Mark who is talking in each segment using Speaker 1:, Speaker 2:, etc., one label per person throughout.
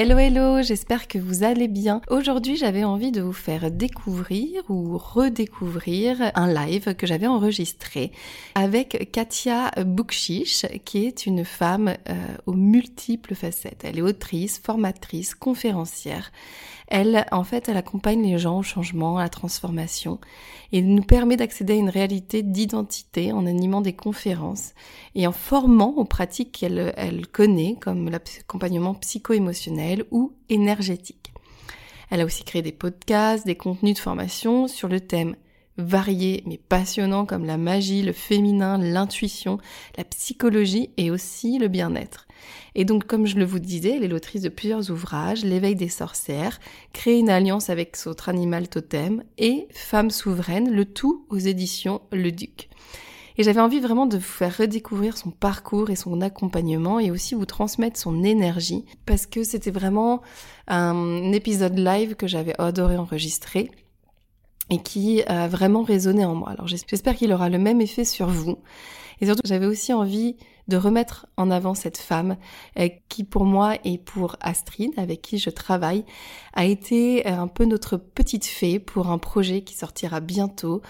Speaker 1: Hello hello, j'espère que vous allez bien. Aujourd'hui j'avais envie de vous faire découvrir ou redécouvrir un live que j'avais enregistré avec Katia Boukchiche qui est une femme euh, aux multiples facettes. Elle est autrice, formatrice, conférencière. Elle, en fait, elle accompagne les gens au changement, à la transformation et nous permet d'accéder à une réalité d'identité en animant des conférences et en formant aux pratiques qu'elle elle connaît comme l'accompagnement psycho-émotionnel ou énergétique. Elle a aussi créé des podcasts, des contenus de formation sur le thème variés mais passionnants comme la magie, le féminin, l'intuition, la psychologie et aussi le bien-être. Et donc, comme je le vous disais, elle est l'autrice de plusieurs ouvrages, L'éveil des sorcières, Créer une alliance avec son autre animal totem et Femme souveraine, le tout aux éditions Le Duc. Et j'avais envie vraiment de vous faire redécouvrir son parcours et son accompagnement et aussi vous transmettre son énergie parce que c'était vraiment un épisode live que j'avais adoré enregistrer et qui a vraiment résonné en moi. Alors j'espère qu'il aura le même effet sur vous. Et surtout, j'avais aussi envie de remettre en avant cette femme euh, qui pour moi et pour Astrid, avec qui je travaille, a été euh, un peu notre petite fée pour un projet qui sortira bientôt.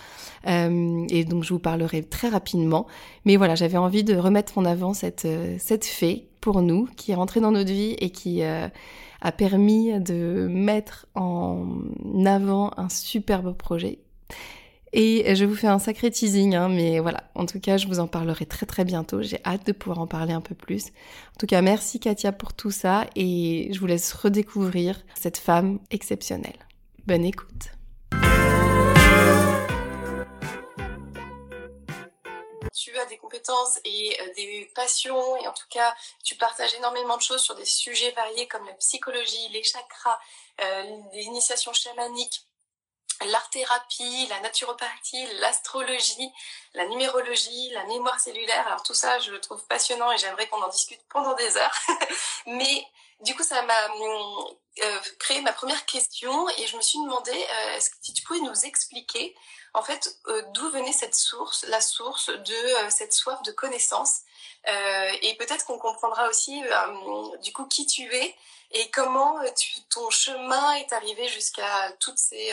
Speaker 1: Euh, et donc je vous parlerai très rapidement. Mais voilà, j'avais envie de remettre en avant cette, cette fée pour nous, qui est rentrée dans notre vie et qui a permis de mettre en avant un superbe projet et je vous fais un sacré teasing, hein, mais voilà, en tout cas, je vous en parlerai très très bientôt. J'ai hâte de pouvoir en parler un peu plus. En tout cas, merci Katia pour tout ça et je vous laisse redécouvrir cette femme exceptionnelle. Bonne écoute.
Speaker 2: Tu as des compétences et euh, des passions et en tout cas tu partages énormément de choses sur des sujets variés comme la psychologie, les chakras, euh, les l'art-thérapie, la naturopathie, l'astrologie, la numérologie, la mémoire cellulaire. Alors tout ça, je le trouve passionnant et j'aimerais qu'on en discute pendant des heures. Mais du coup, ça m'a euh, créé ma première question et je me suis demandé euh, est-ce que tu pouvais nous expliquer en fait euh, d'où venait cette source, la source de euh, cette soif de connaissance euh, et peut-être qu'on comprendra aussi du coup qui tu es et comment ton chemin est arrivé jusqu'à toutes ces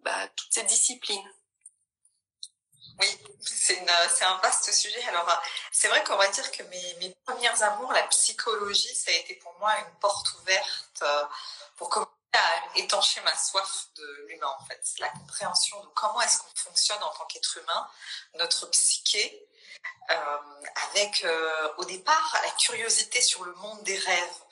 Speaker 2: bah, toutes ces disciplines.
Speaker 3: Oui, c'est un vaste sujet. Alors, c'est vrai qu'on va dire que mes, mes premières amours, la psychologie, ça a été pour moi une porte ouverte pour commencer à étancher ma soif de l'humain, en fait. La compréhension de comment est-ce qu'on fonctionne en tant qu'être humain, notre psyché, euh, avec euh, au départ la curiosité sur le monde des rêves.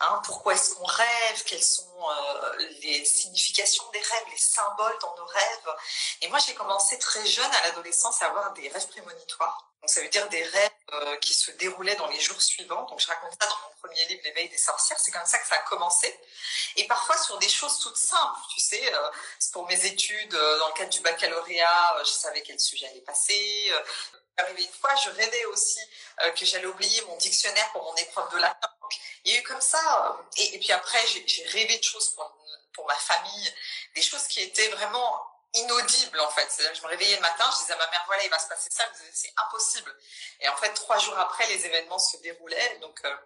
Speaker 3: Hein, pourquoi est-ce qu'on rêve Quelles sont euh, les significations des rêves, les symboles dans nos rêves Et moi, j'ai commencé très jeune à l'adolescence à avoir des rêves prémonitoires. Donc, ça veut dire des rêves euh, qui se déroulaient dans les jours suivants. Donc, je raconte ça dans mon premier livre, L'éveil des sorcières. C'est comme ça que ça a commencé. Et parfois sur des choses toutes simples, tu sais. Euh, pour mes études, dans le cadre du baccalauréat, je savais quel sujet allait passer arrivé une fois, je rêvais aussi euh, que j'allais oublier mon dictionnaire pour mon épreuve de latin. il y a eu comme ça. Euh, et, puis après, j'ai rêvé de choses pour, pour ma famille, des choses qui étaient vraiment inaudibles en fait. je me réveillais le matin, je disais à ma mère voilà il va se passer ça, c'est impossible. Et en fait trois jours après les événements se déroulaient. Donc euh,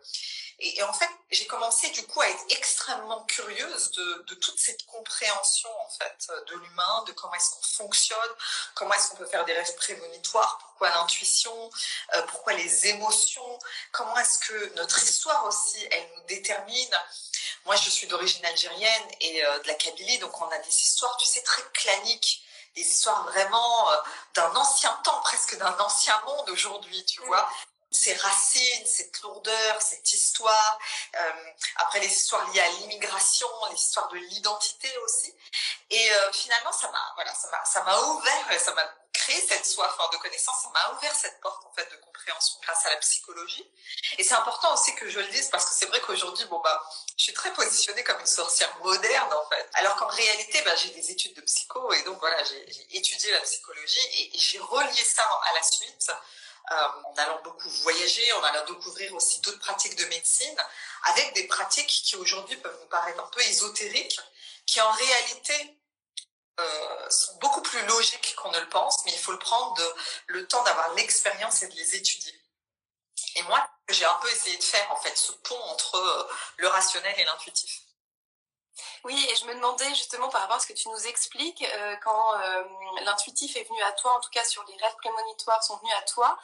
Speaker 3: et, en fait, j'ai commencé du coup à être extrêmement curieuse de, de toute cette compréhension en fait de l'humain, de comment est-ce qu'on fonctionne, comment est-ce qu'on peut faire des rêves prémonitoires, pourquoi l'intuition, euh, pourquoi les émotions, comment est-ce que notre histoire aussi, elle nous détermine. Moi, je suis d'origine algérienne et euh, de la Kabylie, donc on a des histoires, tu sais, très claniques des histoires vraiment euh, d'un ancien temps, presque d'un ancien monde aujourd'hui, tu vois ces racines, cette lourdeur, cette histoire. Euh, après les histoires liées à l'immigration, les histoires de l'identité aussi. Et euh, finalement, ça m'a voilà, ça m'a ça m'a ouvert, ça m'a cette soif de connaissance, ça m'a ouvert cette porte en fait de compréhension grâce à la psychologie. Et c'est important aussi que je le dise parce que c'est vrai qu'aujourd'hui, bon bah, je suis très positionnée comme une sorcière moderne en fait. Alors qu'en réalité, bah, j'ai des études de psycho et donc voilà, j'ai étudié la psychologie et, j'ai relié ça à la suite. Euh, en allant beaucoup voyager, en allant découvrir aussi d'autres pratiques de médecine, avec des pratiques qui aujourd'hui peuvent nous paraître un peu ésotériques, qui en réalité euh, sont beaucoup plus logiques qu'on ne le pense, mais il faut le prendre le temps d'avoir l'expérience et de les étudier. Et moi, j'ai un peu essayé de faire en fait ce pont entre euh, le rationnel et l'intuitif.
Speaker 2: Oui, et je me demandais justement par rapport à ce que tu nous expliques, euh, quand l'intuitif est venu à toi, en tout cas sur les rêves prémonitoires sont venus à toi,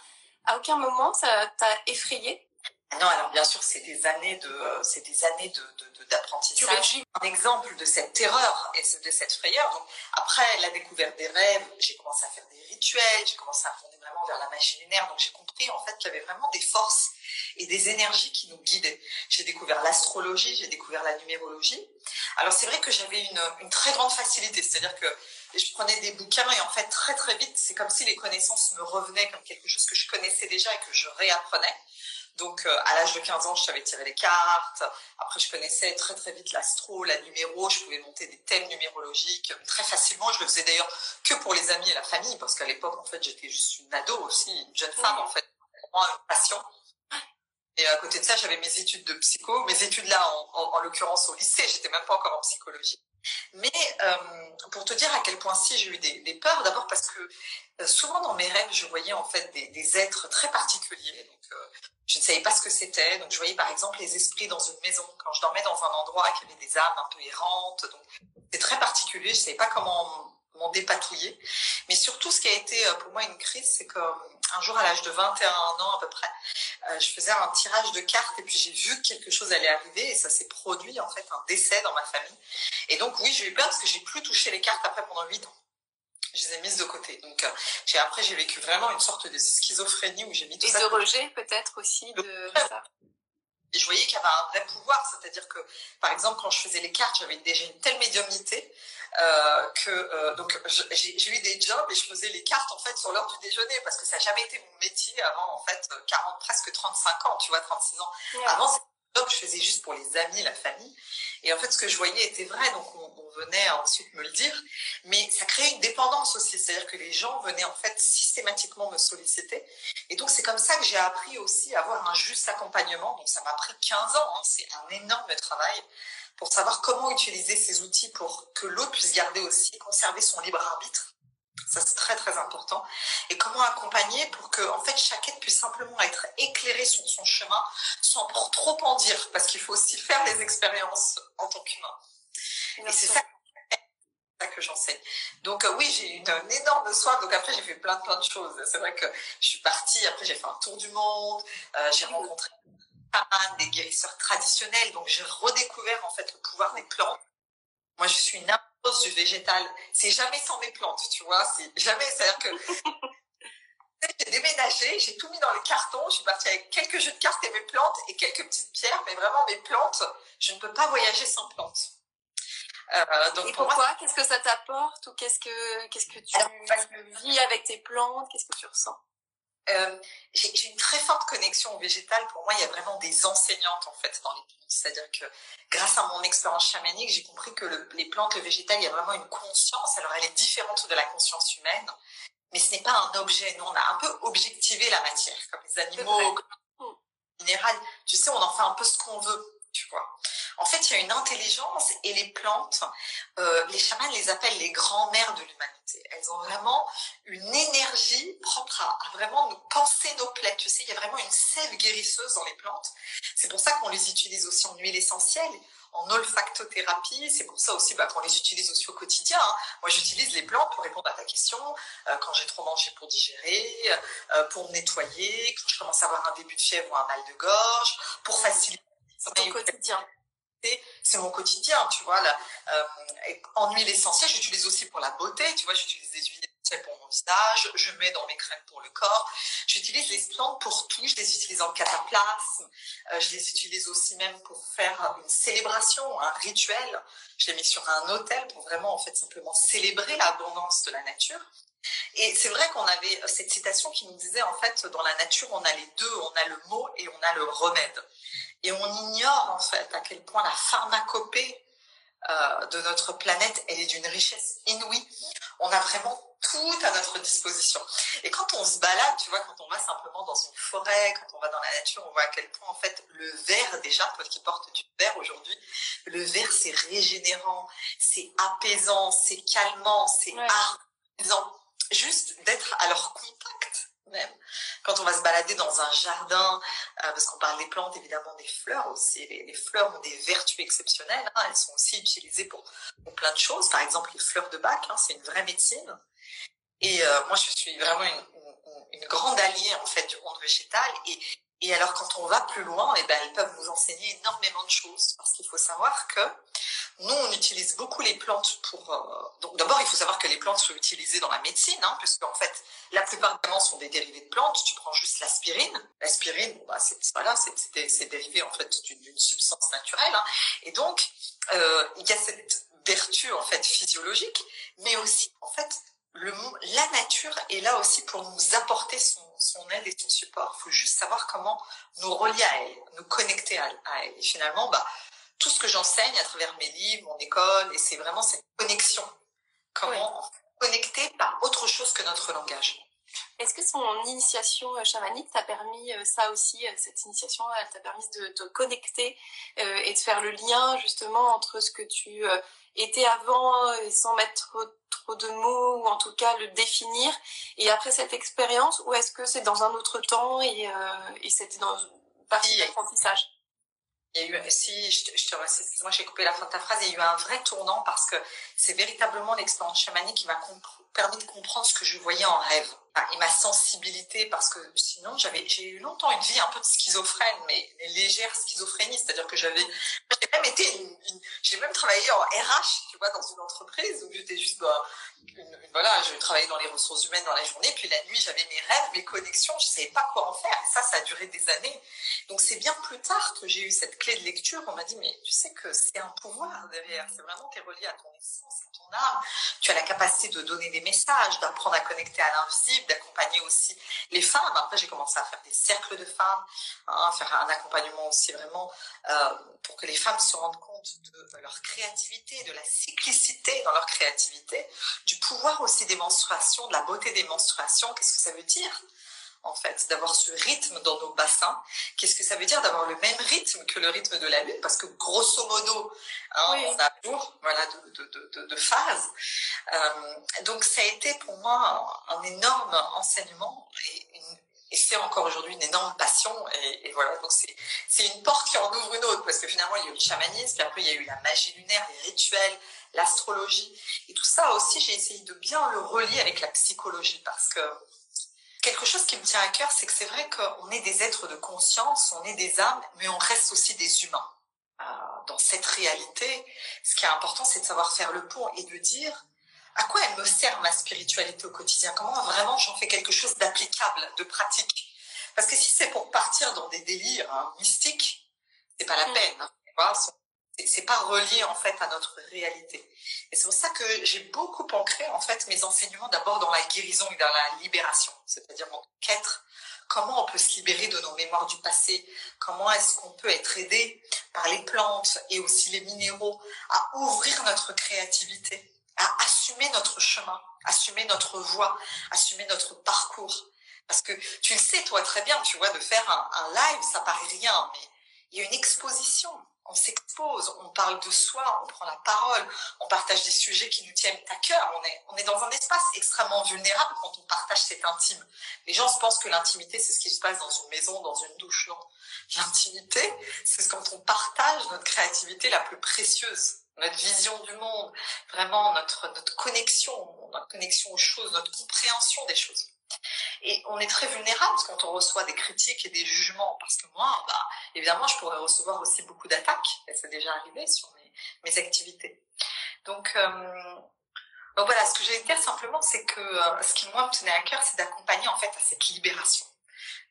Speaker 2: à aucun moment ça t'a effrayé?
Speaker 3: Non, alors bien sûr, c'est des années de, c'est des années de, d'apprentissage. Un exemple de cette terreur et de cette frayeur. Donc, après la découverte des rêves, j'ai commencé à faire des rituels, j'ai commencé à fonder vraiment vers la magie lunaire. Donc, j'ai compris en fait qu'il y avait vraiment des forces et des énergies qui nous guidaient. J'ai découvert l'astrologie, j'ai découvert la numérologie. Alors, c'est vrai que j'avais une, une très grande facilité, c'est-à-dire que je prenais des bouquins et en fait très très vite, c'est comme si les connaissances me revenaient comme quelque chose que je connaissais déjà et que je réapprenais. Donc, euh, à l'âge de 15 ans, je savais tirer les cartes. Après, je connaissais très, très vite l'astro, la numéro. Je pouvais monter des thèmes numérologiques très facilement. Je le faisais d'ailleurs que pour les amis et la famille, parce qu'à l'époque, en fait, j'étais juste une ado aussi, une jeune femme, en fait. Moi, une passion. Et à côté de ça, j'avais mes études de psycho. Mes études là, en, l'occurrence au lycée, j'étais même pas encore en psychologie. Mais euh, pour te dire à quel point si j'ai eu des, peurs, d'abord parce que euh, souvent dans mes rêves, je voyais en fait des, des êtres très particuliers. Donc, euh, je ne savais pas ce que c'était. Donc, je voyais par exemple les esprits dans une maison. Quand je dormais dans un endroit qui avait des âmes un peu errantes. Donc, c'est très particulier. Je ne savais pas comment m'en dépatouiller. Mais surtout, ce qui a été euh, pour moi une crise, c'est qu'un jour, à l'âge de 21 ans à peu près, euh, je faisais un tirage de cartes et puis j'ai vu que quelque chose allait arriver et ça s'est produit en fait un décès dans ma famille. Et donc oui, j'ai eu peur parce que j'ai plus touché les cartes après pendant 8 ans je les ai mises de côté. Donc euh, j'ai après j'ai vécu vraiment une sorte de schizophrénie où j'ai mis tout
Speaker 2: Et
Speaker 3: ça.
Speaker 2: de rejet peut-être aussi de ça.
Speaker 3: Et je voyais qu'il y avait un vrai pouvoir, c'est-à-dire que par exemple quand je faisais les cartes, j'avais déjà une telle médiumnité euh, que euh, donc j'ai eu des jobs et je faisais les cartes en fait sur l'heure du déjeuner parce que ça n'a jamais été mon métier avant en fait 40 presque 35 ans, tu vois 36 ans. Avant que je faisais juste pour les amis, la famille. Et en fait, ce que je voyais était vrai, donc on, venait ensuite me le dire. Mais ça créait une dépendance aussi, c'est-à-dire que les gens venaient en fait systématiquement me solliciter. Et donc c'est comme ça que j'ai appris aussi à avoir un juste accompagnement. Donc ça m'a pris 15 ans, hein. c'est un énorme travail pour savoir comment utiliser ces outils pour que l'autre puisse garder aussi, conserver son libre arbitre ça, c'est très, très important. Et comment accompagner pour que, en fait, chacun puisse simplement être éclairé sur son chemin sans pour trop en dire, parce qu'il faut aussi faire les expériences en tant qu'humain. Et c'est ça que j'enseigne. Donc euh, oui, j'ai eu une, énorme soif. Donc après, j'ai fait plein, plein de choses. C'est vrai que je suis partie. Après, j'ai fait un tour du monde. Euh, j'ai rencontré des guérisseurs traditionnels. Donc j'ai redécouvert en fait le pouvoir des plantes. Moi, je suis une du végétal. C'est jamais sans mes plantes, tu vois. C'est jamais, c'est-à-dire que j'ai déménagé, j'ai tout mis dans les cartons, je suis partie avec quelques jeux de cartes et mes plantes et quelques petites pierres, mais vraiment mes plantes, je ne peux pas voyager sans plantes.
Speaker 2: Euh, donc et pourquoi? Qu'est-ce que ça t'apporte ou qu'est-ce que qu'est-ce que tu vis avec tes plantes? Qu'est-ce que tu ressens?
Speaker 3: Euh, j'ai une très forte connexion au végétal. Pour moi, il y a vraiment des enseignantes en fait dans les plantes. C'est-à-dire que grâce à mon expérience chamanique, j'ai compris que les plantes, le végétal, il y a vraiment une conscience. Alors, elle est différente de la conscience humaine, mais ce n'est pas un objet. Nous, on a un peu objectivé la matière, comme les animaux, comme les minérales. Tu sais, on en fait un peu ce qu'on veut. Tu vois. En fait, il y a une intelligence et les plantes, euh, les chamans les appellent les grands-mères de l'humanité. Elles ont vraiment une énergie propre à, vraiment nous penser nos plaies. Tu sais, il y a vraiment une sève guérisseuse dans les plantes. C'est pour ça qu'on les utilise aussi en huile essentielle, en olfactothérapie. C'est pour ça aussi bah, qu'on les utilise aussi au quotidien. Hein. Moi, j'utilise les plantes pour répondre à ta question, euh, quand j'ai trop mangé pour digérer, euh, pour me nettoyer, quand je commence à avoir un début de fièvre ou un mal de gorge, pour faciliter c'est mon quotidien, tu vois. Là. Euh, en huile essentielle, j'utilise aussi pour la beauté, tu vois, j'utilise des huiles pour mon visage, je mets dans mes crèmes pour le corps. J'utilise les plantes pour tout, je les utilise en cataplasme, euh, je les utilise aussi même pour faire une célébration, un rituel. Je les mets sur un hôtel pour vraiment, en fait, simplement célébrer l'abondance de la nature. Et c'est vrai qu'on avait cette citation qui nous disait, en fait, dans la nature, on a les deux, on a le mot et on a le remède. Et on ignore, en fait, à quel point la pharmacopée euh, de notre planète, elle est d'une richesse inouïe. On a vraiment tout à notre disposition. Et quand on se balade, tu vois, quand on va simplement dans une forêt, quand on va dans la nature, on voit à quel point, en fait, le verre, déjà, toi qui portes du verre aujourd'hui, le verre, c'est régénérant, c'est apaisant, c'est calmant, c'est ouais. Juste d'être à leur contact même. Quand on va se balader dans un jardin, euh, parce qu'on parle des plantes, évidemment des fleurs aussi. Les, fleurs ont des vertus exceptionnelles. Hein. Elles sont aussi utilisées pour, plein de choses. Par exemple, les fleurs de bac, hein, c'est une vraie médecine. Et euh, moi, je suis vraiment une, grande alliée en fait du monde végétal. Et, et alors, quand on va plus loin, eh ben, elles peuvent nous enseigner énormément de choses. Parce qu'il faut savoir que nous, on utilise beaucoup les plantes pour. Euh, donc, d'abord, il faut savoir que les plantes sont utilisées dans la médecine, hein, puisque en fait, la plupart des sont des dérivés de plantes. Tu prends juste l'aspirine. L'aspirine, bon, bah, c'est voilà, c'est dérivé en fait d'une substance naturelle. Hein. Et donc, euh, il y a cette vertu en fait physiologique, mais aussi en fait le, la nature est là aussi pour nous apporter son, son aide et son support. Il faut juste savoir comment nous relier à elle, nous connecter à, à elle. Et finalement, bah, tout ce que j'enseigne à travers mes livres, mon école, et c'est vraiment cette connexion. Comment oui. connecter par autre chose que notre langage.
Speaker 2: Est-ce que son initiation euh, chamanique t'a permis euh, ça aussi, euh, cette initiation, elle t'a permis de te connecter et de faire le lien justement entre ce que tu étais avant sans mettre trop de mots ou en tout cas le définir et après cette expérience ou est-ce que c'est dans un autre temps et, et c'était dans une partie d'apprentissage?
Speaker 3: Il y a eu, si, je te, je excuse-moi, j'ai coupé la fin de ta phrase, il y a eu un vrai tournant parce que c'est véritablement l'expérience chamanique qui m'a permis de comprendre ce que je voyais en rêve et ma sensibilité parce que sinon j'avais j'ai eu longtemps une vie un peu de schizophrène mais légère schizophrénie c'est-à-dire que j'avais j'ai même été j'ai même travaillé en RH tu vois dans une entreprise où j'étais juste bah, voilà je travaillais dans les ressources humaines dans la journée puis la nuit j'avais mes rêves mes connexions je savais pas quoi en faire et ça ça a duré des années. Donc c'est bien plus tard que j'ai eu cette clé de lecture on m'a dit mais tu sais que c'est un pouvoir derrière c'est vraiment t'es relié à ton essence à ton âme tu as la capacité de donner des messages d'apprendre à connecter à l'invisible d'accompagner aussi les femmes. Après, j'ai commencé à faire des cercles de femmes, hein, faire un accompagnement aussi vraiment euh, pour que les femmes se rendent compte de leur créativité, de la cyclicité dans leur créativité, du pouvoir aussi des menstruations, de la beauté des menstruations. Qu'est-ce que ça veut dire? En fait, d'avoir ce rythme dans nos bassins. Qu'est-ce que ça veut dire d'avoir le même rythme que le rythme de la lune? Parce que grosso modo, hein, oui. on a jour voilà, de, de, de, de phases. Euh, donc ça a été pour moi un, un énorme enseignement et, une, et c'est encore aujourd'hui une énorme passion. Et, et voilà, donc c'est, c'est une porte qui en ouvre une autre parce que finalement il y a eu le chamanisme, puis après il y a eu la magie lunaire, les rituels, l'astrologie. Et tout ça aussi, j'ai essayé de bien le relier avec la psychologie parce que quelque chose qui me tient à cœur, c'est que c'est vrai qu'on est des êtres de conscience, on est des âmes, mais on reste aussi des humains. Euh, dans cette réalité, ce qui est important, c'est de savoir faire le pont et de dire à quoi elle me sert ma spiritualité au quotidien, comment vraiment j'en fais quelque chose d'applicable, de pratique? Parce que si c'est pour partir dans des délires hein, mystiques, c'est pas la mmh. peine. Hein, c'est pas relié en fait à notre réalité. Et c'est pour ça que j'ai beaucoup ancré en fait mes enseignements d'abord dans la guérison et dans la libération, c'est-à-dire en qu'être, comment on peut se libérer de nos mémoires du passé, comment est-ce qu'on peut être aidé par les plantes et aussi les minéraux à ouvrir notre créativité, à assumer notre chemin, assumer notre voie, assumer notre parcours? Parce que tu le sais toi très bien, tu vois, de faire un live, ça paraît rien, mais il y a une exposition on s'expose, on parle de soi, on prend la parole, on partage des sujets qui nous tiennent à cœur. On est, on est dans un espace extrêmement vulnérable quand on partage cet intime. Les gens se pensent que l'intimité, c'est ce qui se passe dans une maison, dans une douche. Non. L'intimité, c'est quand on partage notre créativité la plus précieuse, notre vision du monde, vraiment notre, notre connexion, notre connexion aux choses, notre compréhension des choses. Et on est très vulnérable quand on reçoit des critiques et des jugements, parce que moi, bah, évidemment, je pourrais recevoir aussi beaucoup d'attaques, et c'est déjà arrivé sur mes, activités. Donc, euh, donc voilà, ce que j'ai dire simplement, c'est que euh, ce qui moi me tenait à cœur, c'est d'accompagner en fait à cette libération,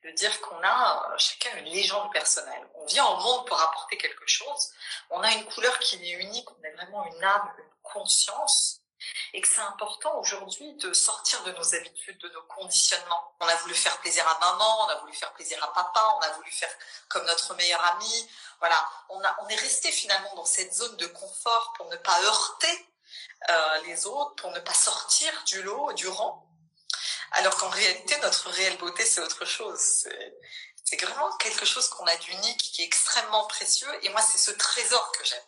Speaker 3: de dire qu'on a euh, chacun une légende personnelle. On vient au monde pour apporter quelque chose. On a une couleur qui est unique. On a vraiment une âme, une conscience et que c'est important aujourd'hui de sortir de nos habitudes, de nos conditionnements. On a voulu faire plaisir à maman, on a voulu faire plaisir à papa, on a voulu faire comme notre meilleur ami. Voilà, on, a, on est resté finalement dans cette zone de confort pour ne pas heurter euh, les autres, pour ne pas sortir du lot, du rang. Alors qu'en réalité, notre réelle beauté, c'est autre chose. C'est vraiment quelque chose qu'on a d'unique, qui est extrêmement précieux. Et moi, c'est ce trésor que j'aime.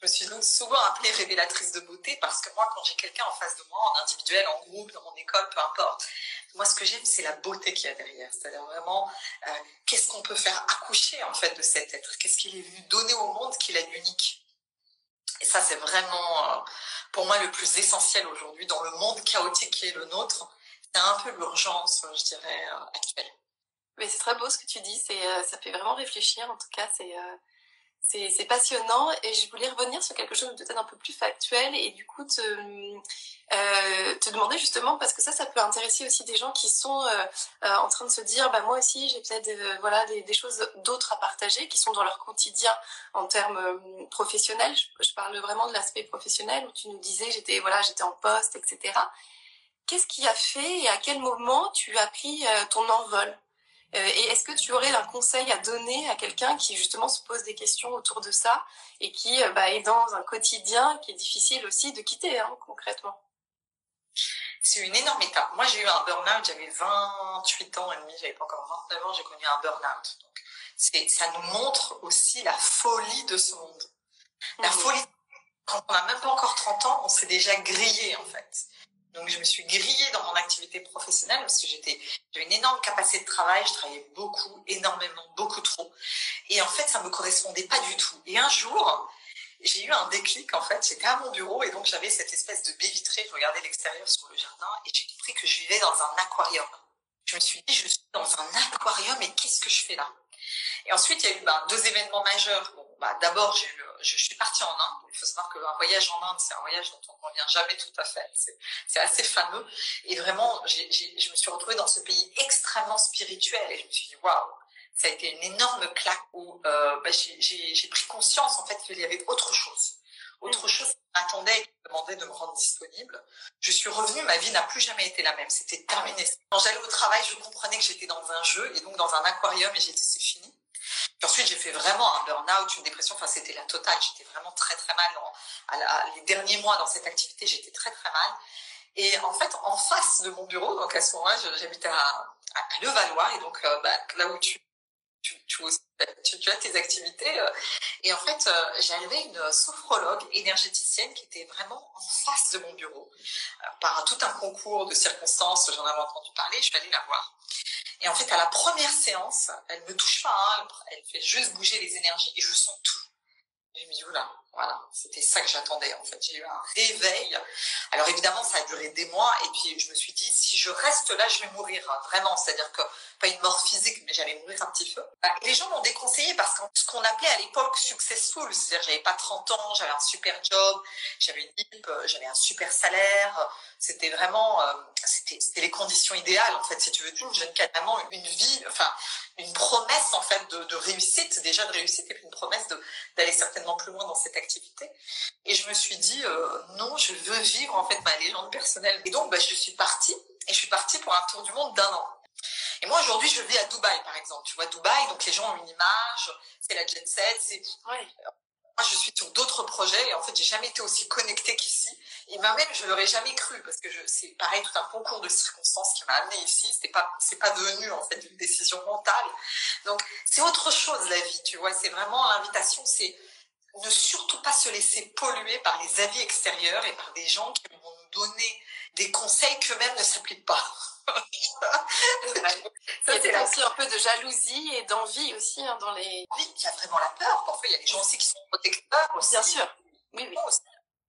Speaker 3: Je me suis donc souvent appelée révélatrice de beauté parce que moi, quand j'ai quelqu'un en face de moi, en individuel, en groupe, dans mon école, peu importe, moi, ce que j'aime, c'est la beauté qu'il y a derrière. C'est-à-dire vraiment, euh, qu'est-ce qu'on peut faire accoucher, en fait, de cet être? Qu'est-ce qu'il est venu donner au monde qu'il a d'unique Et ça, c'est vraiment, euh, pour moi, le plus essentiel aujourd'hui dans le monde chaotique qui est le nôtre. C'est un peu l'urgence, je dirais, euh, actuelle.
Speaker 2: Mais c'est très beau ce que tu dis, ça fait vraiment réfléchir, en tout cas, c'est c'est passionnant et je voulais revenir sur quelque chose de peut-être un peu plus factuel et du coup te, euh, demander justement parce que ça ça peut intéresser aussi des gens qui sont euh, euh, en train de se dire bah moi aussi j'ai peut-être voilà des, choses d'autres à partager qui sont dans leur quotidien en termes professionnels. Je, parle vraiment de l'aspect professionnel où tu nous disais j'étais voilà j'étais en poste etc qu'est-ce qui a fait et à quel moment tu as pris ton envol? Et est-ce que tu aurais un conseil à donner à quelqu'un qui justement se pose des questions autour de ça et qui euh, bah, est dans un quotidien qui est difficile aussi de quitter hein, concrètement?
Speaker 3: C'est une énorme étape. Moi, j'ai eu un burn-out, j'avais 28 ans et demi, j'avais pas encore 29 ans, j'ai connu un burn-out. Donc, c'est, ça nous montre aussi la folie de ce monde. La mmh. folie, quand on n'a même pas encore 30 ans, on s'est déjà grillé, en fait. Donc je me suis grillée dans mon activité professionnelle parce que j'étais j'avais une énorme capacité de travail, je travaillais beaucoup, énormément, beaucoup trop. Et en fait, ça me correspondait pas du tout. Et un jour, j'ai eu un déclic en fait, j'étais à mon bureau et donc j'avais cette espèce de baie vitrée, je regardais l'extérieur sur le jardin et j'ai compris que je vivais dans un aquarium. Je me suis dit je suis dans un aquarium et qu'est-ce que je fais là? Et ensuite, il y a eu ben, deux événements majeurs. Bon, bah, d'abord, j'ai eu je, suis partie en Inde. Il faut savoir qu'un voyage en Inde, c'est un voyage dont on ne revient jamais tout à fait. C'est assez fameux. Et vraiment, je me suis retrouvée dans ce pays extrêmement spirituel et je me suis dit, waouh, ça a été une énorme claque où euh, bah, j'ai pris conscience en fait qu'il y avait autre chose. Autre mm. chose qui m'attendait et qui me demandait de me rendre disponible. Je suis revenue, ma vie n'a plus jamais été la même. C'était terminé. Quand j'allais au travail, je comprenais que j'étais dans un jeu et donc dans un aquarium et j'ai dit c'est fini ensuite, j'ai fait vraiment un burn-out, une dépression. Enfin, c'était la totale. J'étais vraiment très, très mal. les derniers mois dans cette activité, j'étais très, très mal. Et en fait, en face de mon bureau, donc à ce moment-là, j'habitais à, à, Levallois, et donc euh, bah, là où tu, tu, as tes activités. Euh, et en fait, euh, j'avais une sophrologue énergéticienne qui était vraiment en face de mon bureau. par tout un concours de circonstances, j'en avais entendu parler, je suis allée la voir. Et en fait, à la première séance, elle me touche pas, hein, elle fait juste bouger les énergies et je sens tout. Me dis, oula, voilà, c'était ça que j'attendais en fait. J'ai eu un réveil. Alors évidemment, ça a duré des mois et puis je me suis dit, si je reste là, je vais mourir, vraiment. C'est-à-dire que, pas une mort physique, mais j'allais mourir un petit peu. Bah, les gens m'ont déconseillé parce que ce qu'on appelait à l'époque successful, c'est-à-dire j'avais pas 30 ans, j'avais un super job, j'avais une équipe, euh, j'avais un super salaire, c'était vraiment, euh, c'était les conditions idéales en fait, si tu veux, d'une jeune vraiment une vie, enfin une promesse en fait de, réussite, déjà de réussite et puis une promesse d'aller certainement plus loin dans cette activité. Et je me suis dit euh, non, je veux vivre en fait ma légende personnelle. Et donc bah, je suis partie et je suis partie pour un tour du monde d'un an. Et moi aujourd'hui je vis à Dubaï par exemple. Tu vois Dubaï, donc les gens ont une image, c'est la jet set, c'est je suis sur d'autres projets et en fait, j'ai jamais été aussi connectée qu'ici. Et moi-même, je l'aurais jamais cru parce que c'est pareil, tout un concours de circonstances qui m'a amené ici. C'est pas, c'est pas devenu en fait une décision mentale. Donc, c'est autre chose la vie, tu vois. C'est vraiment l'invitation, c'est ne surtout pas se laisser polluer par les avis extérieurs et par des gens qui vont nous donner des conseils qu'eux-mêmes ne s'appliquent pas.
Speaker 2: Ça, c'est aussi un peu de jalousie et d'envie aussi hein, dans les.
Speaker 3: Oui, il y a vraiment la peur. Parfois, il y a des gens aussi qui sont protecteurs aussi.
Speaker 2: Bien sûr. Oui, oui.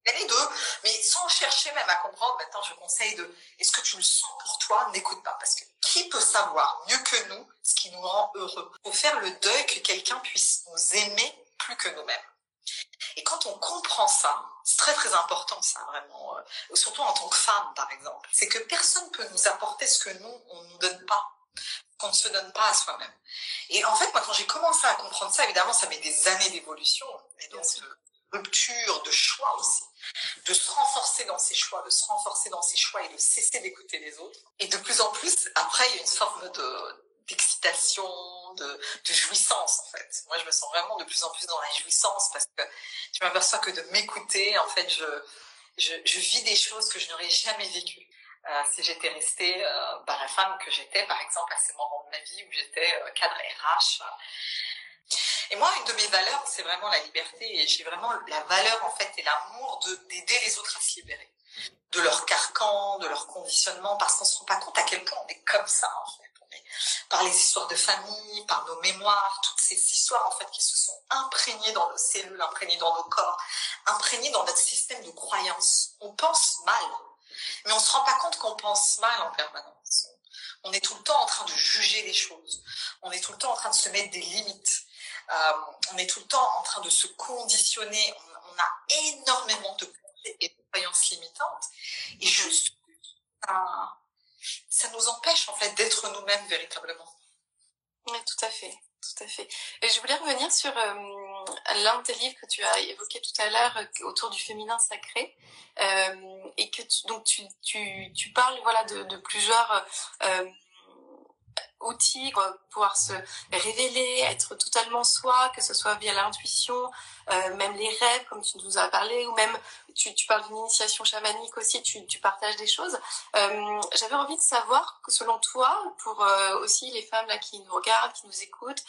Speaker 3: Il y a les deux, mais sans chercher même à comprendre. Maintenant, je conseille de. Est-ce que tu le sens pour toi? N'écoute pas, parce que qui peut savoir mieux que nous ce qui nous rend heureux? Il faut faire le deuil que quelqu'un puisse nous aimer plus que nous-mêmes. Et quand on comprend ça, c'est très très important ça vraiment, euh, surtout en tant que femme par exemple, c'est que personne peut nous apporter ce que nous on nous donne pas, qu'on ne se donne pas à soi-même. Et en fait moi quand j'ai commencé à comprendre ça, évidemment ça met des années d'évolution, et donc rupture, de choix aussi, de se renforcer dans ses choix, de se renforcer dans ses choix et de cesser d'écouter les autres. Et de plus en plus, après, il y a une forme de d'excitation, de, jouissance en fait. Moi, je me sens vraiment de plus en plus dans la jouissance parce que je m'aperçois que de m'écouter, en fait, je, je, vis des choses que je n'aurais jamais vécues. Euh, si j'étais restée euh, bah, la femme que j'étais, par exemple, à ce moment de ma vie où j'étais euh, cadre RH. Et moi, une de mes valeurs, c'est vraiment la liberté. Et j'ai vraiment la valeur, en fait, et l'amour d'aider les autres à se libérer de leur carcan, de leur conditionnement, parce qu'on se rend pas compte à quel point on est comme ça, en fait. Par les histoires de famille, par nos mémoires, toutes ces histoires, en fait, qui se sont imprégnées dans nos cellules, imprégnées dans nos corps, imprégnées dans notre système de croyance. On pense mal. Mais on se rend pas compte qu'on pense mal en permanence. On est tout le temps en train de juger les choses. On est tout le temps en train de se mettre des limites. Euh, on est tout le temps en train de se conditionner. On, a énormément de et de croyances limitantes. Et juste, ça nous empêche en fait d'être nous-mêmes véritablement.
Speaker 2: Tout à fait. Tout à fait. Et je voulais revenir sur euh, l'un de tes livres que tu as évoqué tout à l'heure euh, autour du féminin sacré euh, et que tu, donc tu, tu, tu parles voilà de, plusieurs outils pour pouvoir se révéler, être totalement soi, que ce soit via l'intuition, euh, même les rêves, comme tu nous as parlé, ou même tu, tu parles d'une initiation chamanique aussi, tu, tu partages des choses. Euh, J'avais envie de savoir que selon toi, pour euh, aussi les femmes là qui nous regardent, qui nous écoutent,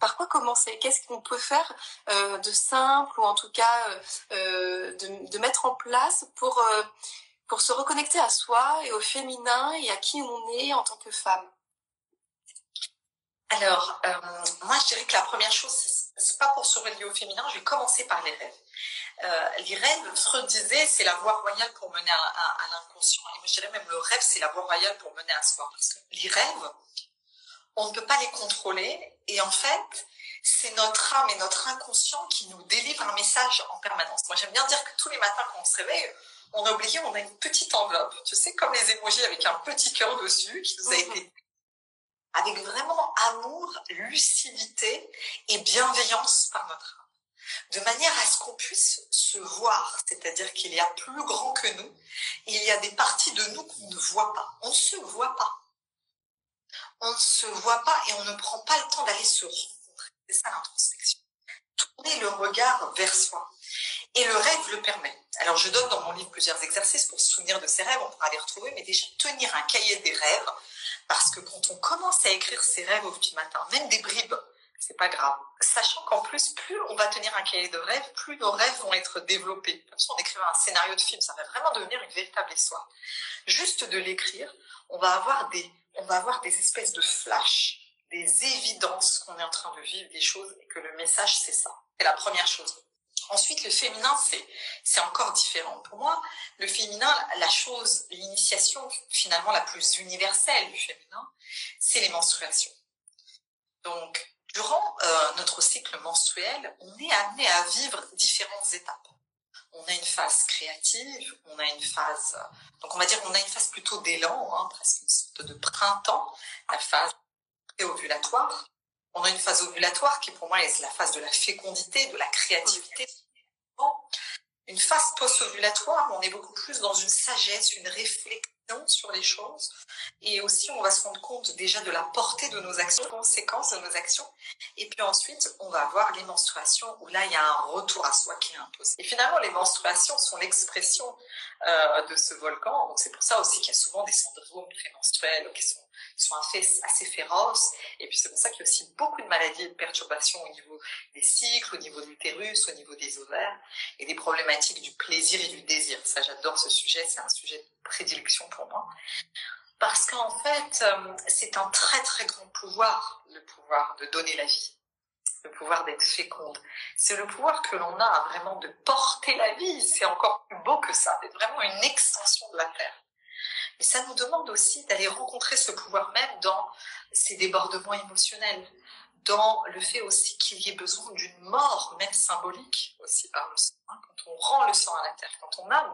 Speaker 2: par quoi commencer? Qu'est-ce qu'on peut faire de simple ou en tout cas de, de, mettre en place pour pour se reconnecter à soi et au féminin et à qui on est en tant que femme?
Speaker 3: Alors, euh, moi, je dirais que la première chose, c'est pas pour se relier au féminin, je vais commencer par les rêves. Euh, les rêves, Freud disait, c'est la voie royale pour mener à, à, à l'inconscient. Et moi, je dirais même le rêve, c'est la voie royale pour mener à soi. Parce que les rêves, on ne peut pas les contrôler. Et en fait, c'est notre âme et notre inconscient qui nous délivrent un message en permanence. Moi, j'aime bien dire que tous les matins, quand on se réveille, on a oublié, on a une petite enveloppe, tu sais, comme les émojis avec un petit cœur dessus, qui nous a mmh. été avec vraiment amour, lucidité et bienveillance par notre âme, de manière à ce qu'on puisse se voir, c'est-à-dire qu'il y a plus grand que nous, il y a des parties de nous qu'on ne voit pas, on ne se voit pas. On ne se voit pas et on ne prend pas le temps d'aller se rencontrer. C'est ça l'introspection. Tourner le regard vers soi. Et le rêve le permet. Alors je donne dans mon livre plusieurs exercices pour se souvenir de ces rêves, on pourra les retrouver, mais déjà tenir un cahier des rêves, parce que quand on commence à écrire ses rêves au petit matin, même des bribes, c'est pas grave. Sachant qu'en plus, plus on va tenir un cahier de rêves, plus nos rêves vont être développés. Comme si on écrivait un scénario de film, ça va vraiment devenir une véritable histoire. Juste de l'écrire, on va avoir des, on va avoir des espèces de flashs, des évidences qu'on est en train de vivre des choses et que le message c'est ça. C'est la première chose. Ensuite, le féminin, c'est, encore différent. Pour moi, le féminin, la chose, l'initiation finalement la plus universelle du féminin, c'est les menstruations. Donc, durant euh, notre cycle menstruel, on est amené à vivre différentes étapes. On a une phase créative, on a une phase, donc on va dire, on a une phase plutôt d'élan, hein, presque une sorte de printemps, la phase ovulatoire. On a une phase ovulatoire qui pour moi est la phase de la fécondité, de la créativité. Une phase post-ovulatoire, on est beaucoup plus dans une sagesse, une réflexion sur les choses. Et aussi, on va se rendre compte déjà de la portée de nos actions, conséquences de nos actions. Et puis ensuite, on va avoir les menstruations où là, il y a un retour à soi qui est imposé. Et finalement, les menstruations sont l'expression euh, de ce volcan. Donc c'est pour ça aussi qu'il y a souvent des syndromes prémenstruels qui sont sont assez féroces. Et puis c'est pour ça qu'il y a aussi beaucoup de maladies et de perturbations au niveau des cycles, au niveau de l'utérus, au niveau des ovaires, et des problématiques du plaisir et du désir. Ça, j'adore ce sujet, c'est un sujet de prédilection pour moi. Parce qu'en fait, euh, c'est un très très grand pouvoir, le pouvoir de donner la vie le pouvoir d'être féconde. C'est le pouvoir que l'on a vraiment de porter la vie. C'est encore plus beau que ça, d'être vraiment une extension de la Terre. Mais ça nous demande aussi d'aller rencontrer ce pouvoir même dans ces débordements émotionnels, dans le fait aussi qu'il y ait besoin d'une mort, même symbolique, aussi par le sang. Hein. quand on rend le sang à la terre, quand on a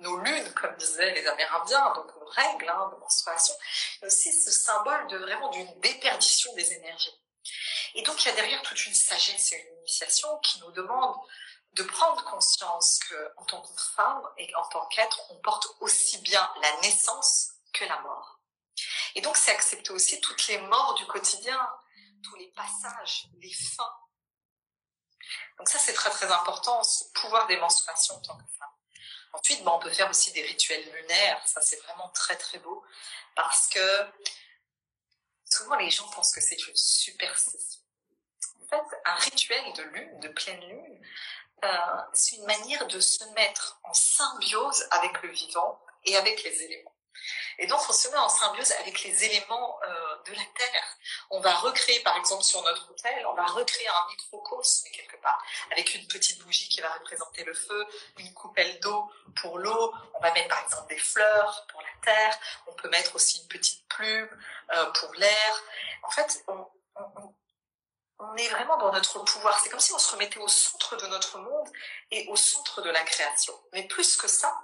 Speaker 3: nos, lunes, comme disaient les Amérindiens, donc nos règles hein, de menstruation, a aussi ce symbole de vraiment d'une déperdition des énergies. Et donc il y a derrière toute une sagesse et une initiation qui nous demande de prendre conscience que en tant que femme et en tant qu'être, on porte aussi bien la naissance que la mort. Et donc, c'est accepter aussi toutes les morts du quotidien, tous les passages, les fins. Donc ça, c'est très très important, ce pouvoir des menstruations en tant que femme. Ensuite, bon, on peut faire aussi des rituels lunaires. Ça, c'est vraiment très très beau parce que souvent les gens pensent que c'est une superstition. En fait, un rituel de lune, de pleine lune, euh, c'est une manière de se mettre en symbiose avec le vivant et avec les éléments. Et donc, on se met en symbiose avec les éléments euh, de la Terre. On va recréer, par exemple, sur notre hôtel, on va recréer un microcosme quelque part, avec une petite bougie qui va représenter le feu, une coupelle d'eau pour l'eau. On va mettre, par exemple, des fleurs pour la Terre. On peut mettre aussi une petite plume euh, pour l'air. En fait, on, on, on est vraiment dans notre pouvoir. C'est comme si on se remettait au centre de notre monde et au centre de la création. Mais plus que ça,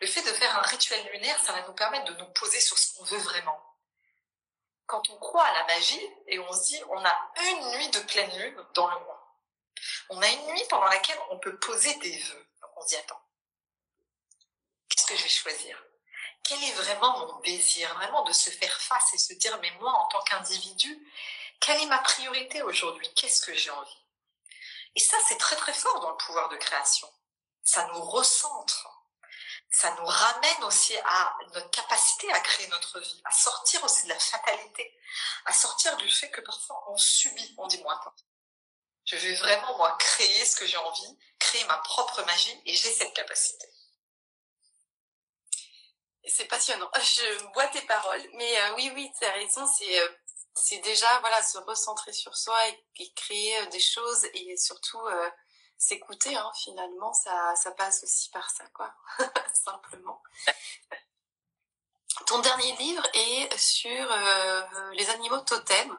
Speaker 3: le fait de faire un rituel lunaire, ça va nous permettre de nous poser sur ce qu'on veut vraiment. Quand on croit à la magie et on se dit on a une nuit de pleine lune dans le mois. On a une nuit pendant laquelle on peut poser des vœux. Donc on se dit attends, qu'est-ce que je vais choisir? Quel est vraiment mon désir? Vraiment de se faire face et se dire mais moi en tant qu'individu, quelle est ma priorité aujourd'hui? Qu'est-ce que j'ai envie? Et ça c'est très très fort dans le pouvoir de création. Ça nous recentre ça nous ramène aussi à notre capacité à créer notre vie, à sortir aussi de la fatalité, à sortir du fait que parfois on subit, on dit moi je vais vraiment moi créer ce que j'ai envie, créer ma propre magie et j'ai cette capacité.
Speaker 2: C'est passionnant. Je bois tes paroles, mais euh, oui, oui, tu as raison. C'est euh, c'est déjà voilà se recentrer sur soi et, créer euh, des choses et surtout s'écouter, hein, finalement, ça, ça passe aussi par ça, quoi, simplement. Ton dernier livre est sur euh, les animaux totems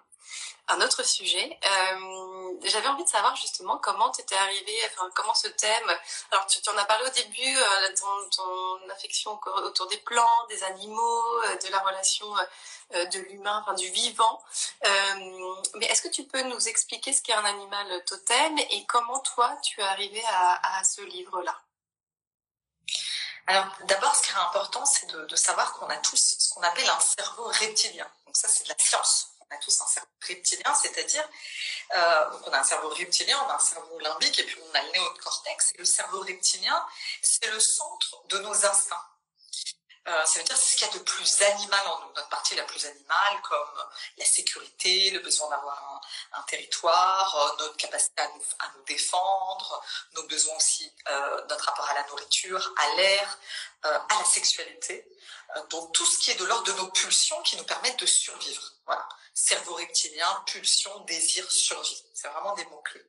Speaker 2: un autre sujet. Euh, J'avais envie de savoir justement comment tu étais arrivée, comment ce thème. Alors tu, en as parlé au début, euh, ton, affection autour des plantes, des animaux, euh, de la relation euh, de l'humain, enfin du vivant. Mais est-ce que tu peux nous expliquer ce qu'est un animal totem et comment toi tu es arrivé à, à ce livre-là?
Speaker 3: Alors, d'abord, ce qui est important, c'est de, de savoir qu'on a tous ce qu'on appelle un cerveau reptilien. Donc ça, c'est de la science on a tous un cerveau reptilien, c'est-à-dire euh, on a un cerveau reptilien, on a un cerveau limbique et puis on a le néocortex. Et le cerveau reptilien, c'est le centre de nos instincts. Euh, ça veut dire c'est ce qu'il y a de plus animal en nous, notre partie la plus animale, comme la sécurité, le besoin d'avoir un, territoire, euh, notre capacité à nous, à nous, défendre, nos besoins aussi, euh, notre rapport à la nourriture, à l'air, euh, à la sexualité. Euh, donc tout ce qui est de l'ordre de nos pulsions qui nous permettent de survivre. Voilà cerveau reptilien, pulsion, désir, survie. C'est vraiment des mots-clés.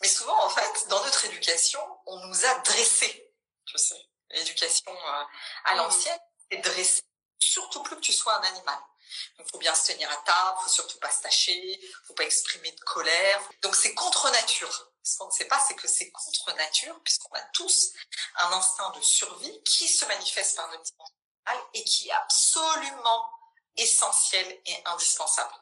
Speaker 3: Mais souvent, en fait, dans notre éducation, on nous a dressés. Tu sais, l'éducation euh, à mmh. l'ancienne est dressée. Surtout plus que tu sois un animal. Il faut bien se tenir à table, faut surtout pas se tâcher, faut pas exprimer de colère. Donc c'est contre nature. Ce qu'on ne sait pas, c'est que c'est contre nature, puisqu'on a tous un instinct de survie qui se manifeste par notre dimension et qui est absolument essentiel et indispensable.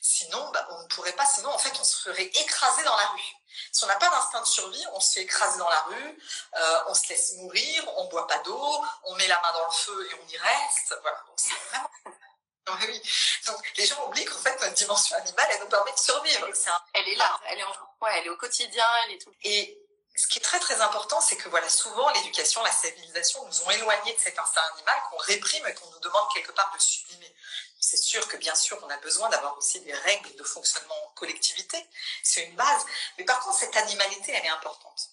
Speaker 3: Sinon, bah, on ne pourrait pas, sinon en fait on se ferait écraser dans la rue. Si on n'a pas d'instinct de survie, on se fait écraser dans la rue, euh, on se laisse mourir, on boit pas d'eau, on met la main dans le feu et on y reste. Voilà, donc c'est vraiment... oui. Donc les gens oublient qu'en fait notre dimension animale, elle nous permet de survivre.
Speaker 2: Un... Elle est là, elle est, en... ouais, elle est au quotidien, elle est tout.
Speaker 3: Et ce qui est très très important, c'est que voilà, souvent l'éducation, la civilisation nous ont éloignés de cet instinct animal qu'on réprime et qu'on nous demande quelque part de sublimer. C'est sûr que bien sûr, on a besoin d'avoir aussi des règles de fonctionnement en collectivité, c'est une base, mais par contre, cette animalité, elle est importante.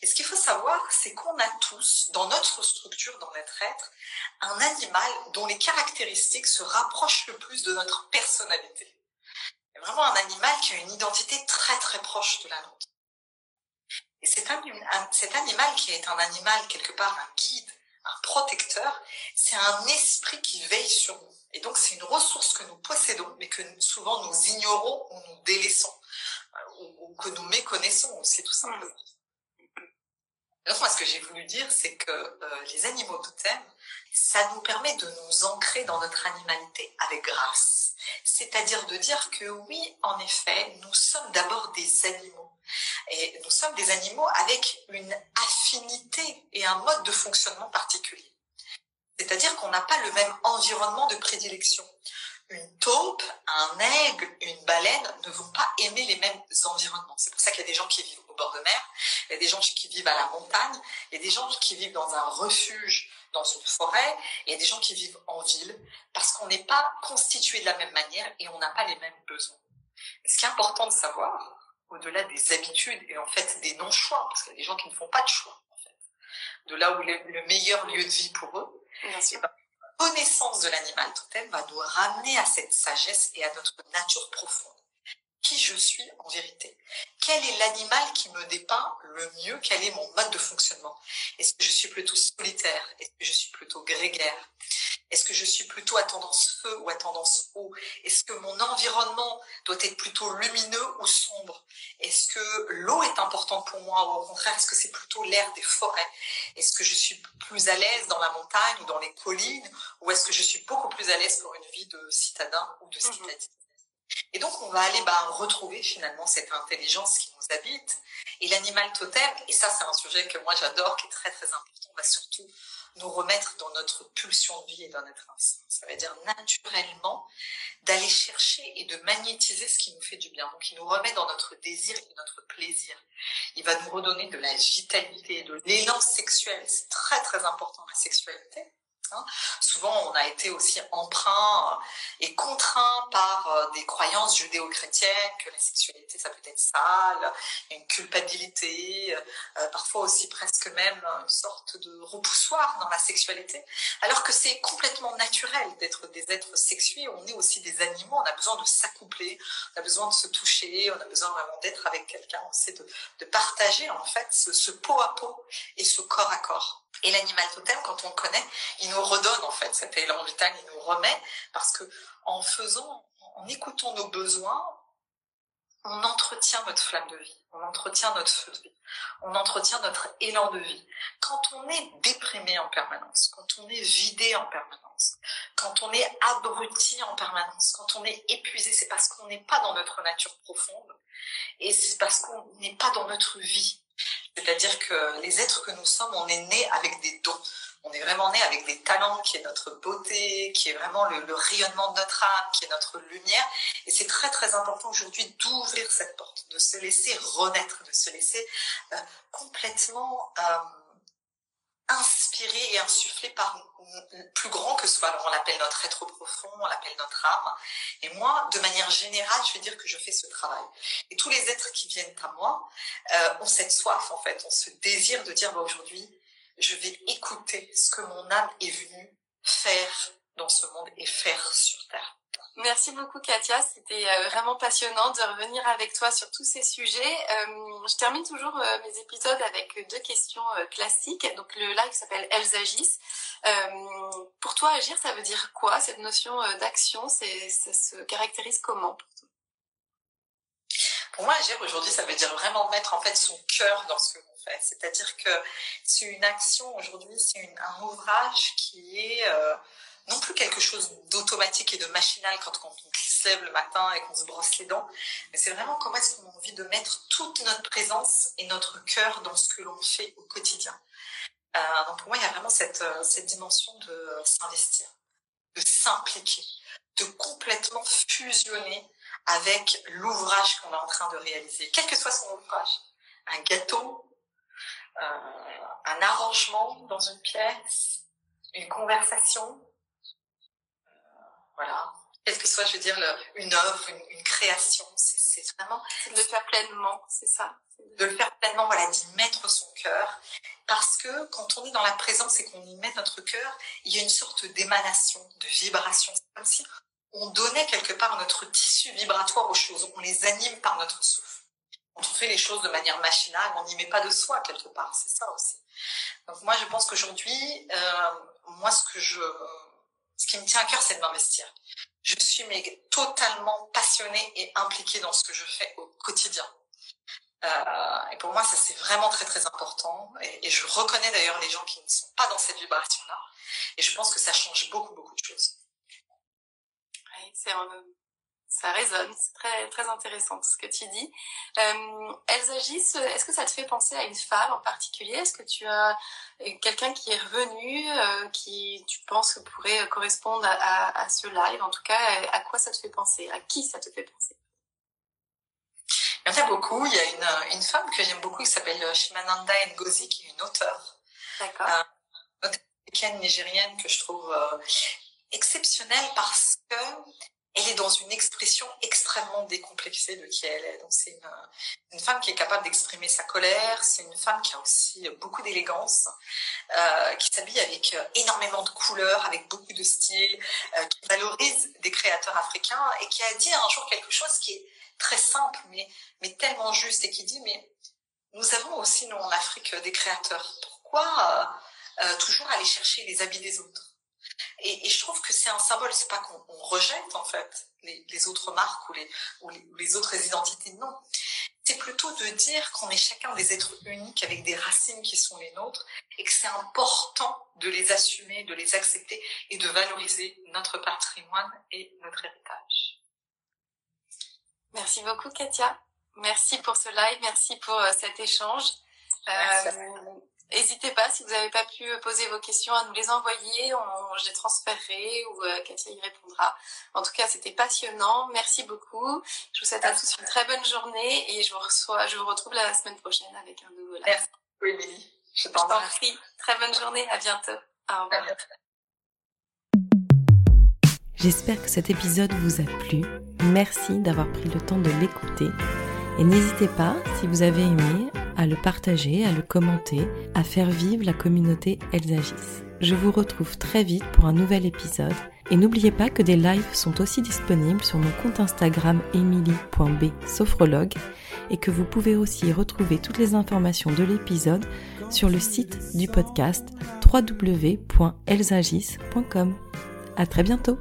Speaker 3: Et ce qu'il faut savoir, c'est qu'on a tous, dans notre structure, dans notre être, un animal dont les caractéristiques se rapprochent le plus de notre personnalité. Vraiment un animal qui a une identité très très proche de la nôtre. Et cet, cet animal qui est un animal quelque part un guide, un protecteur, c'est un esprit qui veille sur nous. Et donc c'est une ressource que nous possédons, mais que souvent nous ignorons ou nous délaissons, euh, ou, que nous méconnaissons aussi tout simplement. Moi, ce que j'ai voulu dire, c'est que euh, les animaux totems, ça nous permet de nous ancrer dans notre animalité avec grâce. C'est-à-dire de dire que oui, en effet, nous sommes d'abord des animaux. Et nous sommes des animaux avec une affinité et un mode de fonctionnement particulier. C'est-à-dire qu'on n'a pas le même environnement de prédilection. Une taupe, un aigle, une baleine ne vont pas aimer les mêmes environnements. C'est pour ça qu'il y a des gens qui vivent au bord de mer, il y a des gens qui vivent à la montagne, il y a des gens qui vivent dans un refuge, dans une forêt, il y a des gens qui vivent en ville, parce qu'on n'est pas constitué de la même manière et on n'a pas les mêmes besoins. Ce qui est important de savoir, au-delà des habitudes et en fait des non-choix, parce qu'il y a des gens qui ne font pas de choix, en fait, de là où le meilleur lieu de vie pour eux, Sûr. Ben, connaissance de l'animal totem va nous ramener à cette sagesse et à notre nature profonde. Qui je suis en vérité. Quel est l'animal qui me dépeint le mieux? Quel est mon mode de fonctionnement? Est-ce que je suis plutôt solitaire? Est-ce que je suis plutôt grégaire? Est-ce que je suis plutôt à tendance feu ou à tendance eau? Est-ce que mon environnement doit être plutôt lumineux ou sombre? Est-ce que l'eau est importante pour moi ou au contraire, est-ce que c'est plutôt l'air des forêts? Est-ce que je suis plus à l'aise dans la montagne ou dans les collines? Ou est-ce que je suis beaucoup plus à l'aise pour une vie de citadin ou de mhm. citadine? Et donc, on va aller bah, retrouver finalement cette intelligence qui nous habite. Et l'animal totem, et ça c'est un sujet que moi j'adore, qui est très très important, va surtout nous remettre dans notre pulsion de vie et dans notre instinct. Ça veut dire naturellement d'aller chercher et de magnétiser ce qui nous fait du bien. Donc il nous remet dans notre désir et notre plaisir. Il va nous redonner de la vitalité, de l'élan sexuel. C'est très très important la sexualité. Hein. Souvent, on a été aussi emprunt et contraint par euh, des croyances judéo-chrétiennes que la sexualité, ça peut être sale, une culpabilité, euh, parfois aussi presque même une sorte de repoussoir dans la sexualité, alors que c'est complètement naturel d'être des êtres sexués. On est aussi des animaux, on a besoin de s'accoupler, on a besoin de se toucher, on a besoin vraiment d'être avec quelqu'un, on sait de, de, partager en fait ce, ce peau à peau et ce corps à corps. Et l'animal totem, quand on le connaît, il nous redonne en fait cet élan vital, il nous remet parce que en faisant, en écoutant nos besoins, on entretient notre flamme de vie, on entretient notre feu de vie, on entretient notre élan de vie. Quand on est déprimé en permanence, quand on est vidé en permanence, quand on est abruti en permanence, quand on est épuisé, c'est parce qu'on n'est pas dans notre nature profonde et c'est parce qu'on n'est pas dans notre vie. C'est-à-dire que les êtres que nous sommes, on est nés avec des dons. On est vraiment né avec des talents, qui est notre beauté, qui est vraiment le, rayonnement de notre âme, qui est notre lumière. Et c'est très très important aujourd'hui d'ouvrir cette porte, de se laisser renaître, de se laisser euh, complètement euh, et insufflé par plus grand que soi. Alors on l'appelle notre être profond, on l'appelle notre âme. Et moi, de manière générale, je vais dire que je fais ce travail. Et tous les êtres qui viennent à moi euh, ont cette soif en fait, ont ce désir de dire bah, aujourd'hui, je vais écouter ce que mon âme est venue faire dans ce monde et faire sur Terre.
Speaker 2: Merci beaucoup Katia, c'était euh, vraiment passionnant de revenir avec toi sur tous ces sujets. Euh, je termine toujours euh, mes épisodes avec deux questions classiques. Donc le live s'appelle Elles agissent. pour toi, agir, ça veut dire quoi Cette notion d'action, ça se caractérise comment pour toi?
Speaker 3: Pour moi, agir aujourd'hui, ça veut dire vraiment mettre en fait son cœur dans ce que l'on fait. C'est-à-dire que c'est une action aujourd'hui, c'est un ouvrage qui est non plus quelque chose d'automatique et de machinal quand, on se lève le matin et qu'on se brosse les dents, mais c'est vraiment comment est-ce qu'on a envie de mettre toute notre présence et notre cœur dans ce que l'on fait au quotidien. Euh, donc pour moi, il y a vraiment cette, euh, cette dimension de s'investir, de s'impliquer, de complètement fusionner avec l'ouvrage qu'on est en train de réaliser, quel que soit son ouvrage. Un gâteau, euh, un arrangement dans une pièce, une conversation, voilà. Quelle que soit, je veux dire, une œuvre, une, création, c'est vraiment...
Speaker 2: C'est de le faire pleinement, c'est ça?
Speaker 3: De le faire pleinement, voilà, d'y mettre son cœur. Parce que quand on est dans la présence et qu'on y met notre cœur, il y a une sorte d'émanation, de vibration. C'est comme si on donnait quelque part notre tissu vibratoire aux choses, on les anime par notre souffle. Quand on fait les choses de manière machinale, on n'y met pas de soi quelque part, c'est ça aussi. Donc moi, je pense qu'aujourd'hui, euh, moi, ce que je ce qui me tient à cœur, c'est de m'investir. Je suis totalement passionnée et impliquée dans ce que je fais au quotidien. Euh, et pour moi, ça c'est vraiment très très important. Et, je reconnais d'ailleurs les gens qui ne sont pas dans cette vibration-là. Et je pense que ça change beaucoup beaucoup de choses.
Speaker 2: c'est ça résonne, c'est très très intéressant ce que tu dis. Euh, elles agissent. Est-ce que ça te fait penser à une femme en particulier? Est-ce que tu as quelqu'un qui est revenu, euh, qui tu penses pourrait correspondre à, à, ce live? En tout cas, à quoi ça te fait penser? À qui ça te fait penser?
Speaker 3: Il y en a beaucoup. Il y a une, une femme que j'aime beaucoup qui s'appelle Shimananda Ngozi, qui est une auteure.
Speaker 2: D'accord.
Speaker 3: Euh, nigérienne que je trouve euh, exceptionnelle parce que elle est dans une expression extrêmement décomplexée de qui elle est. Donc c'est une, une, femme qui est capable d'exprimer sa colère, c'est une femme qui a aussi beaucoup d'élégance, euh, qui s'habille avec euh, énormément de couleurs, avec beaucoup de styles, euh, qui valorise des créateurs africains et qui a dit un jour quelque chose qui est très simple mais, mais tellement juste et qui dit mais nous avons aussi nous en Afrique des créateurs. Pourquoi toujours aller chercher les habits des autres? Et, et, je trouve que c'est un symbole, c'est pas qu'on rejette en fait les, les, autres marques ou les, ou les, ou les autres identités, non. C'est plutôt de dire qu'on est chacun des êtres uniques avec des racines qui sont les nôtres et que c'est important de les assumer, de les accepter et de valoriser notre patrimoine et notre héritage.
Speaker 2: Merci beaucoup Katia. Merci pour ce live, merci pour euh, cet échange. Euh, N'hésitez pas, si vous n'avez pas pu poser vos questions, à nous les envoyer. On, je les transférerai ou euh, Katia y répondra. En tout cas, c'était passionnant. Merci beaucoup. Je vous souhaite à tous une très bonne journée et je vous reçois, je vous retrouve la semaine prochaine avec un nouveau live.
Speaker 3: Merci beaucoup, Émilie.
Speaker 2: Je t'en prie. Très bonne journée. À bientôt. Au revoir.
Speaker 4: J'espère que cet épisode vous a plu. Merci d'avoir pris le temps de l'écouter. Et n'hésitez pas, si vous avez aimé, à le partager, à le commenter, à faire vivre la communauté Elles agissent. Je vous retrouve très vite pour un nouvel épisode et n'oubliez pas que des lives sont aussi disponibles sur mon compte Instagram emily.b et que vous pouvez aussi retrouver toutes les informations de l'épisode sur le site du podcast www.elsagis.com. À très bientôt!